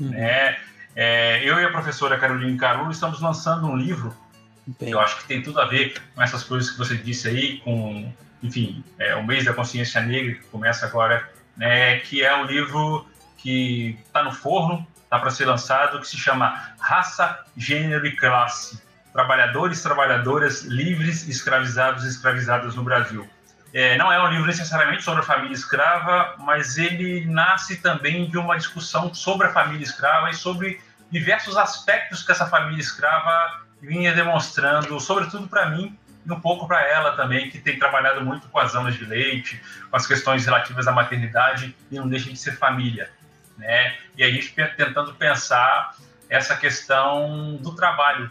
C: Uhum. Né? É, eu e a professora Carolina Carulo estamos lançando um livro eu acho que tem tudo a ver com essas coisas que você disse aí, com, enfim, é, o mês da consciência negra que começa agora, né, que é um livro que está no forno, está para ser lançado, que se chama Raça, Gênero e Classe trabalhadores, trabalhadoras livres, escravizados e escravizadas no Brasil. É, não é um livro necessariamente sobre a família escrava, mas ele nasce também de uma discussão sobre a família escrava e sobre diversos aspectos que essa família escrava vinha demonstrando, sobretudo para mim e um pouco para ela também, que tem trabalhado muito com as amas de leite, com as questões relativas à maternidade e não deixa de ser família. Né? E a gente tentando pensar essa questão do trabalho,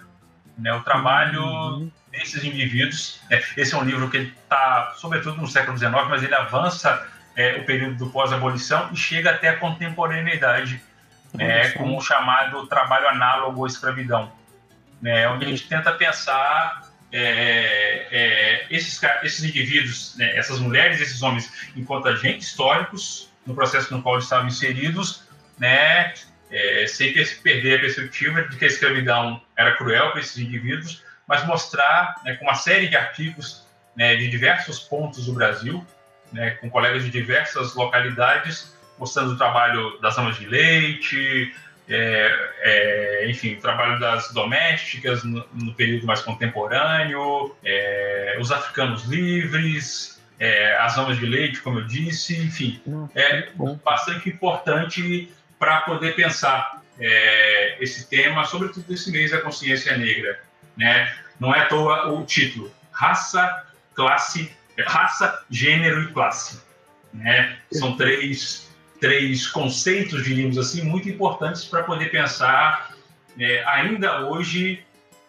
C: né? O trabalho uhum. desses indivíduos. É, esse é um livro que está, sobretudo no século XIX, mas ele avança é, o período do pós-abolição e chega até a contemporaneidade, né, com o chamado trabalho análogo à escravidão, né, onde a gente tenta pensar é, é, esses, esses indivíduos, né, essas mulheres, esses homens, enquanto agentes históricos no processo no qual eles estavam inseridos, né, é, sem perder a perspectiva de que a escravidão era cruel para esses indivíduos, mas mostrar né, com uma série de artigos né, de diversos pontos do Brasil, né, com colegas de diversas localidades, mostrando o trabalho das amas de leite, é, é, enfim, o trabalho das domésticas no, no período mais contemporâneo, é, os africanos livres, é, as amas de leite, como eu disse, enfim, é bastante importante para poder pensar é, esse tema, sobretudo esse mês da consciência negra. Né? Não é à toa o título, raça, classe, raça, gênero e classe. Né? São três, três conceitos, diríamos assim, muito importantes para poder pensar é, ainda hoje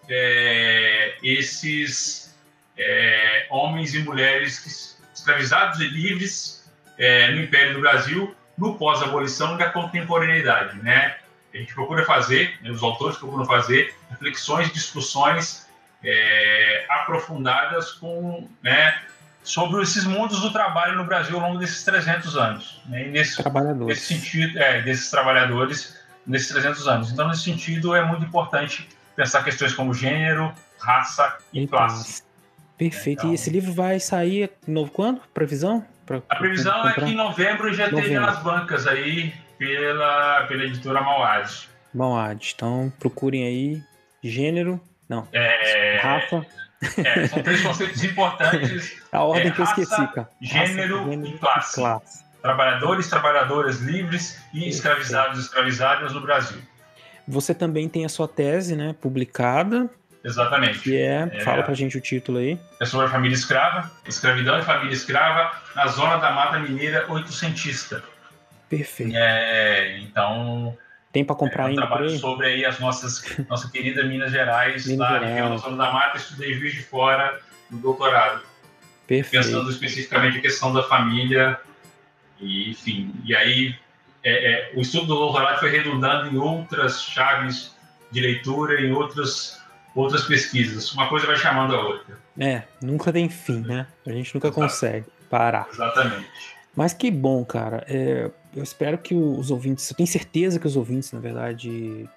C: é, esses é, homens e mulheres escravizados e livres é, no Império do Brasil no pós-abolição da contemporaneidade, né? A gente procura fazer, né, os autores procuram fazer reflexões, discussões é, aprofundadas com, né, sobre esses mundos do trabalho no Brasil ao longo desses 300 anos. Né? E nesse,
B: trabalhadores.
C: nesse sentido, é, desses trabalhadores nesses 300 anos. Então, nesse sentido, é muito importante pensar questões como gênero, raça e então, classe.
B: Perfeito. Então, e esse livro vai sair novo quando? Previsão?
C: A previsão é que em novembro já esteja nas bancas aí pela, pela editora Mauad.
B: Mauad. Então procurem aí gênero. Não.
C: É,
B: raça.
C: É, são três conceitos importantes.
B: A ordem é, que eu esqueci, cara.
C: Gênero, raça, gênero e classe. classe. Trabalhadores, trabalhadoras livres e escravizados escravizadas no Brasil.
B: Você também tem a sua tese, né, publicada
C: Exatamente.
B: Que é, é, fala pra gente o título aí.
C: É sobre a família escrava, escravidão e família escrava na zona da Mata Mineira oitocentista.
B: Perfeito.
C: É, então.
B: Tem para comprar é, um ainda
C: trabalho sobre aí as nossas, nossa querida Minas Gerais, Minas lá Gerais. na zona da Mata, estudei Juiz de Fora no doutorado.
B: Perfeito.
C: Pensando especificamente a questão da família, e, enfim, e aí é, é, o estudo do doutorado foi redundando em outras chaves de leitura, em outras outras pesquisas. Uma coisa vai chamando a outra.
B: É, nunca tem fim, né? A gente nunca consegue parar.
C: Exatamente.
B: Mas que bom, cara. É, eu espero que os ouvintes, eu tenho certeza que os ouvintes, na verdade,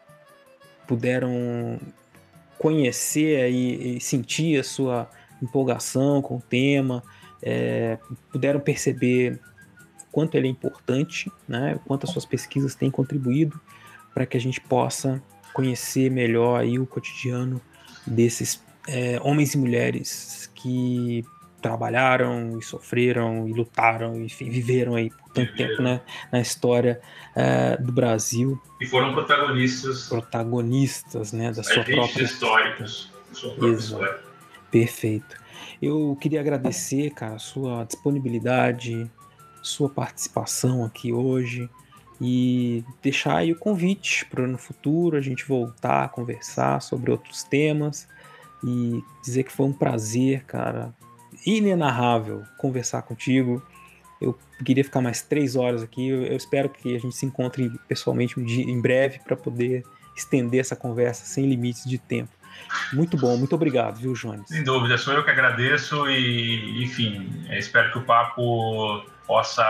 B: puderam conhecer e, e sentir a sua empolgação com o tema, é, puderam perceber o quanto ele é importante, né? O quanto as suas pesquisas têm contribuído para que a gente possa conhecer melhor aí o cotidiano desses é, homens e mulheres que trabalharam e sofreram e lutaram, enfim, viveram aí por tanto tempo né, na história é, do Brasil.
C: E foram protagonistas.
B: Protagonistas, né, da sua própria
C: históricos. Sua própria história.
B: Perfeito. Eu queria agradecer, cara, a sua disponibilidade, sua participação aqui hoje e deixar aí o convite para no futuro a gente voltar a conversar sobre outros temas e dizer que foi um prazer, cara, inenarrável conversar contigo. Eu queria ficar mais três horas aqui. Eu, espero que a gente se encontre pessoalmente em breve para poder estender essa conversa sem limites de tempo. Muito bom, muito obrigado, viu, Jones?
C: Sem dúvida, sou eu que agradeço e, enfim, espero que o papo possa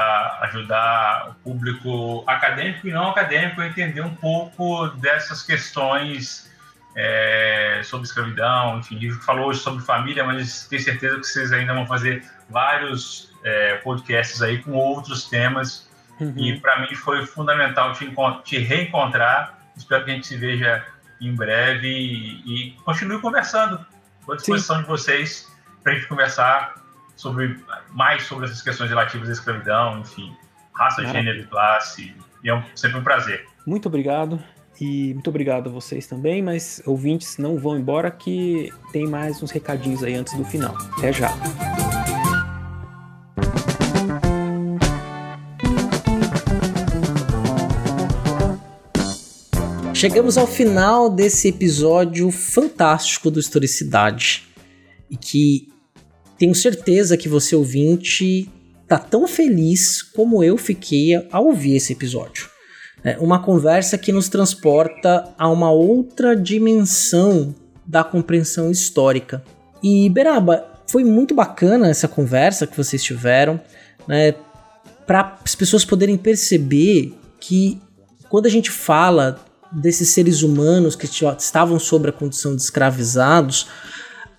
C: ajudar o público acadêmico e não acadêmico a entender um pouco dessas questões é, sobre escravidão, enfim, livro que falou hoje sobre família, mas tenho certeza que vocês ainda vão fazer vários é, podcasts aí com outros temas uhum. e para mim foi fundamental te, te, reencontrar. Espero que a gente se veja em breve e, e continue conversando. Estou à disposição Sim. de vocês para a gente conversar sobre mais sobre essas questões relativas à escravidão, enfim, raça, Maravilha. gênero e classe. E é um, sempre um prazer.
B: Muito obrigado. E muito obrigado a vocês também, mas ouvintes não vão embora que tem mais uns recadinhos aí antes do final. Até já.
A: Chegamos ao final desse episódio fantástico do Historicidade e que tenho certeza que você ouvinte tá tão feliz como eu fiquei ao ouvir esse episódio. É uma conversa que nos transporta a uma outra dimensão da compreensão histórica. E Beraba, foi muito bacana essa conversa que vocês tiveram, né, para as pessoas poderem perceber que quando a gente fala desses seres humanos que estavam sob a condição de escravizados,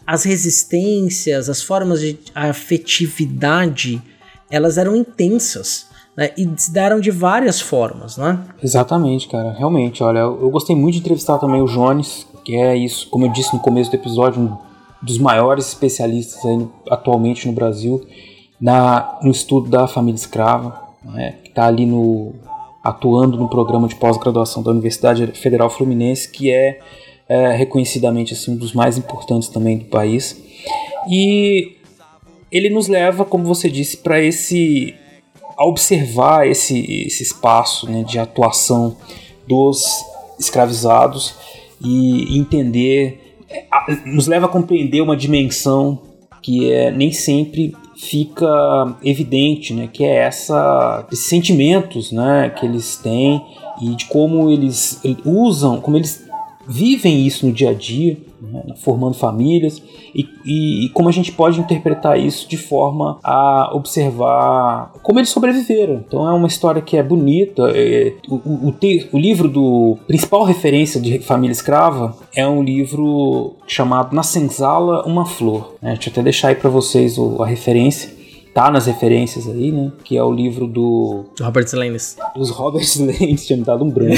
A: as resistências, as formas de afetividade, elas eram intensas né? E se deram de várias formas, né?
B: Exatamente, cara. Realmente, olha, eu gostei muito de entrevistar também o Jones, que é isso, como eu disse no começo do episódio, um dos maiores especialistas aí, atualmente no Brasil na, no estudo da família escrava, né? que está ali no atuando no programa de pós-graduação da Universidade Federal Fluminense, que é, é reconhecidamente assim, um dos mais importantes também do país. E ele nos leva, como você disse, para esse a observar esse, esse espaço né, de atuação dos escravizados e entender, nos leva a compreender uma dimensão que é, nem sempre fica evidente, né, que é essa esses sentimentos, né, que eles têm e de como eles usam, como eles vivem isso no dia a dia, né, formando famílias, e, e, e, como a gente pode interpretar isso de forma a observar como eles sobreviveram. Então é uma história que é bonita. É, o, o, o, livro do principal referência de família escrava é um livro chamado Na Senzala Uma Flor. Né? Deixa eu até deixar aí para vocês a referência tá nas referências aí, né? Que é o livro do.
A: Robert Lannis.
B: Dos Robert Lannis, tinha me dado um branco.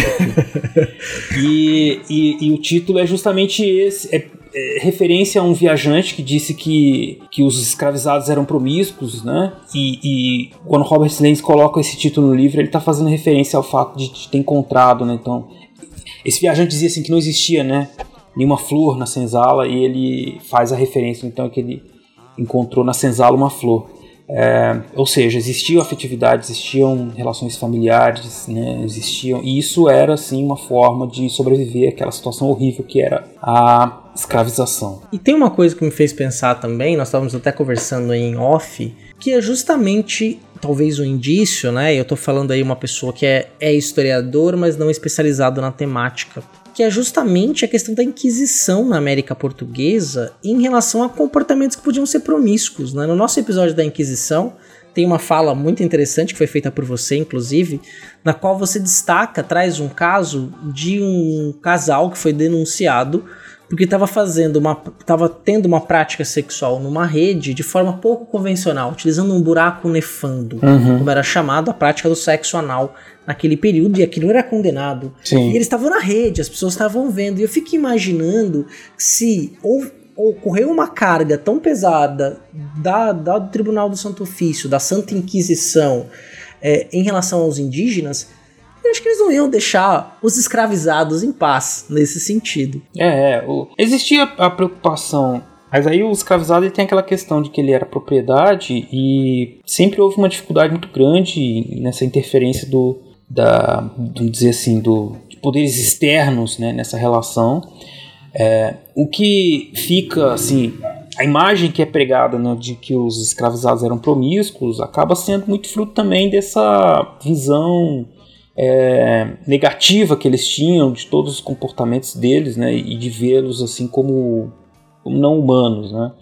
B: e, e, e, o título é justamente esse. É, é, referência a um viajante que disse que, que os escravizados eram promíscuos, né? E, e quando Robert Lannis coloca esse título no livro, ele tá fazendo referência ao fato de, de ter encontrado, né? Então, esse viajante dizia assim que não existia, né? Nenhuma flor na senzala e ele faz a referência, então, que ele encontrou na senzala uma flor. É, ou seja, existiam afetividade, existiam relações familiares, né, existiam, e isso era assim uma forma de sobreviver àquela situação horrível que era a escravização.
A: E tem uma coisa que me fez pensar também, nós estávamos até conversando em off, que é justamente talvez um indício, né? Eu estou falando aí uma pessoa que é, é historiador, mas não especializado na temática que é justamente a questão da Inquisição na América Portuguesa em relação a comportamentos que podiam ser promíscuos. Né? No nosso episódio da Inquisição, tem uma fala muito interessante que foi feita por você, inclusive, na qual você destaca, traz um caso de um casal que foi denunciado porque estava fazendo uma, estava tendo uma prática sexual numa rede de forma pouco convencional, utilizando um buraco nefando, uhum. como era chamado a prática do sexo anal naquele período e aquilo era condenado. Sim. E eles estavam na rede, as pessoas estavam vendo. E eu fico imaginando se ocorreu uma carga tão pesada da, da, do Tribunal do Santo Ofício, da Santa Inquisição, é, em relação aos indígenas, eu acho que eles não iam deixar os escravizados em paz nesse sentido.
B: É, é o, existia a preocupação Mas aí o escravizado ele tem aquela questão de que ele era propriedade e sempre houve uma dificuldade muito grande nessa interferência do, da, vamos dizer assim, do, de poderes externos né, nessa relação. É, o que fica assim a imagem que é pregada né, de que os escravizados eram promíscuos acaba sendo muito fruto também dessa visão é, negativa que eles tinham de todos os comportamentos deles, né, e de vê-los assim como, como, não humanos, né.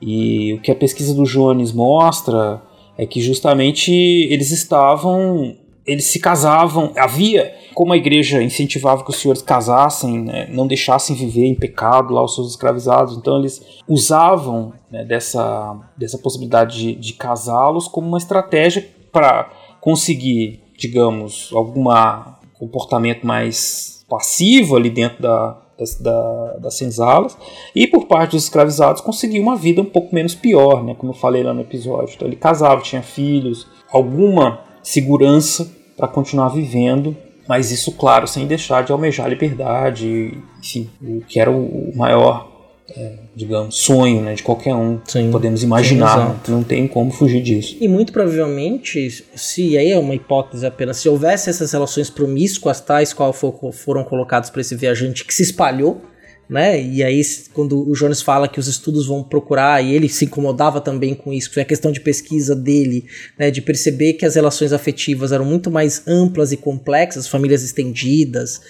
B: E o que a pesquisa do Jones mostra é que justamente eles estavam eles se casavam, havia, como a igreja incentivava que os senhores casassem, né, não deixassem viver em pecado lá os seus escravizados, então eles usavam né, dessa, dessa possibilidade de, de casá-los como uma estratégia para conseguir, digamos, algum comportamento mais passivo ali dentro da, das, da, das senzalas, e por parte dos escravizados conseguir uma vida um pouco menos pior, né, como eu falei lá no episódio. Então ele casava, tinha filhos, alguma segurança para continuar vivendo, mas isso, claro, sem deixar de almejar a liberdade, enfim, o que era o maior, é, digamos, sonho né, de qualquer um. Sim, podemos imaginar, sim, não tem como fugir disso.
A: E muito provavelmente, se aí é uma hipótese apenas, se houvesse essas relações promíscuas, tais qual foram colocados para esse viajante que se espalhou né? E aí, quando o Jones fala que os estudos vão procurar, e ele se incomodava também com isso, foi a questão de pesquisa dele, né? De perceber que as relações afetivas eram muito mais amplas e complexas, famílias estendidas,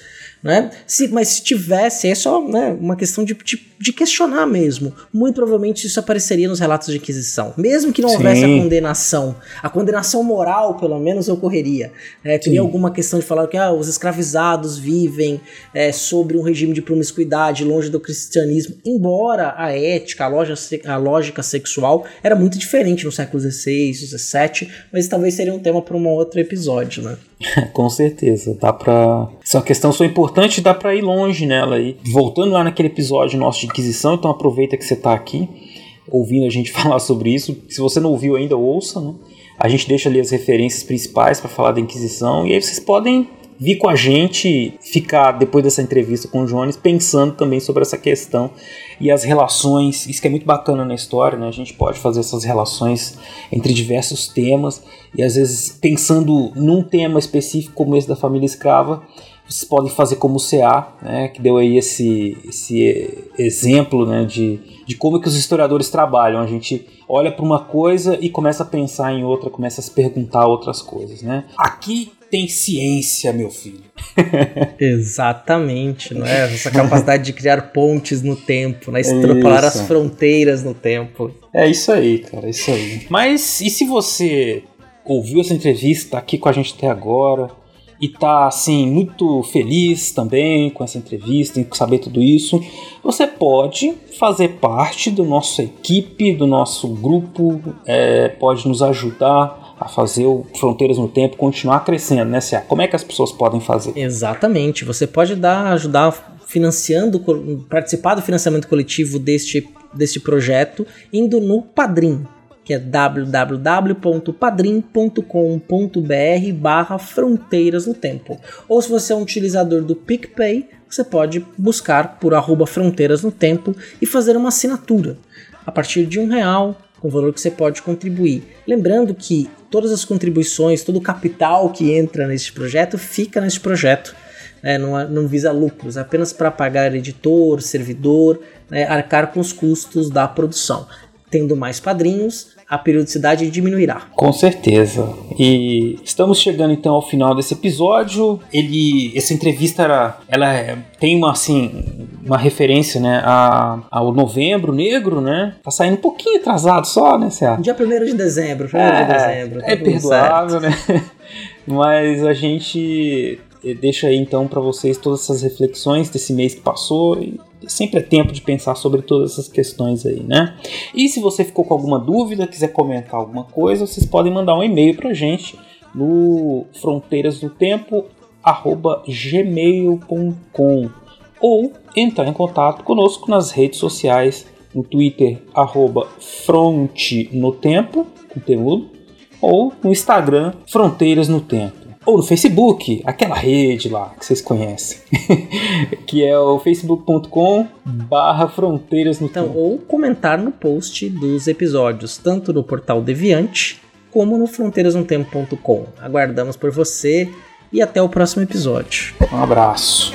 A: né? Se, mas se tivesse, é só né, uma questão de, de, de, questionar mesmo. Muito provavelmente isso apareceria nos relatos de Inquisição. Mesmo que não Sim. houvesse a condenação, a condenação moral, pelo menos, ocorreria. É, teria Sim. alguma questão de falar que ah, os escravizados vivem é, sobre um regime de promiscuidade, longe do cristianismo, embora a ética, a, loja, a lógica sexual era muito diferente no século XVI, XVII, mas talvez seria um tema para um outro episódio, né?
B: Com certeza, dá pra. Uma questão só importante, dá pra ir longe nela aí. Voltando lá naquele episódio nosso de Inquisição, então aproveita que você tá aqui ouvindo a gente falar sobre isso. Se você não ouviu ainda, ouça, né? A gente deixa ali as referências principais para falar da Inquisição e aí vocês podem vir com a gente, ficar depois dessa entrevista com o Jones, pensando também sobre essa questão e as relações. Isso que é muito bacana na história, né? A gente pode fazer essas relações entre diversos temas e às vezes pensando num tema específico como esse da família escrava, vocês podem fazer como o CA, né, que deu aí esse, esse exemplo né, de, de como é que os historiadores trabalham. A gente olha para uma coisa e começa a pensar em outra, começa a se perguntar outras coisas. Né? Aqui tem ciência, meu filho.
A: Exatamente, não é? Essa capacidade de criar pontes no tempo, né? extrapolar as fronteiras no tempo.
B: É isso aí, cara, é isso aí. Mas e se você ouviu essa entrevista, aqui com a gente até agora e tá assim muito feliz também com essa entrevista, em saber tudo isso, você pode fazer parte do nossa equipe, do nosso grupo, é, pode nos ajudar a fazer o Fronteiras no Tempo continuar crescendo, né, Cia? Como é que as pessoas podem fazer?
A: Exatamente. Você pode dar, ajudar financiando, participar do financiamento coletivo deste, deste projeto, indo no Padrim, que é www.padrim.com.br barra Fronteiras no Tempo. Ou se você é um utilizador do PicPay, você pode buscar por arroba Fronteiras no Tempo e fazer uma assinatura. A partir de um real, com o valor que você pode contribuir. Lembrando que todas as contribuições, todo o capital que entra nesse projeto fica nesse projeto. Né, não, não, visa lucros, apenas para pagar editor, servidor, né, arcar com os custos da produção. Tendo mais padrinhos, a periodicidade diminuirá.
B: Com certeza. E estamos chegando então ao final desse episódio. Ele, essa entrevista era, ela é, tem uma assim, uma referência, né, a, ao Novembro Negro, né? Tá saindo um pouquinho atrasado só, né, Cé?
A: Dia 1 de dezembro, 1 é, de dezembro.
B: Tá é perdoável, né? Mas a gente deixa aí então para vocês todas essas reflexões desse mês que passou e sempre é tempo de pensar sobre todas essas questões aí, né? E se você ficou com alguma dúvida, quiser comentar alguma coisa, vocês podem mandar um e-mail pra gente no fronteirasdotempo@gmail.com ou entrar em contato conosco nas redes sociais, no Twitter arroba conteúdo, ou no Instagram Fronteiras no Tempo. Ou no Facebook, aquela rede lá que vocês conhecem, que é o facebook.com barra fronteiras no
A: então, Ou comentar no post dos episódios, tanto no portal Deviante como no fronteirasnotempo.com. Aguardamos por você e até o próximo episódio.
B: Um abraço.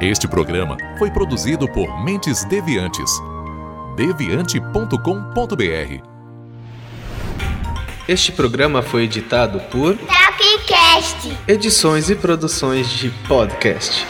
D: Este programa foi produzido por Mentes Deviantes deviante.com.br.
E: Este programa foi editado por
F: Tapcast.
E: Edições e produções de podcast.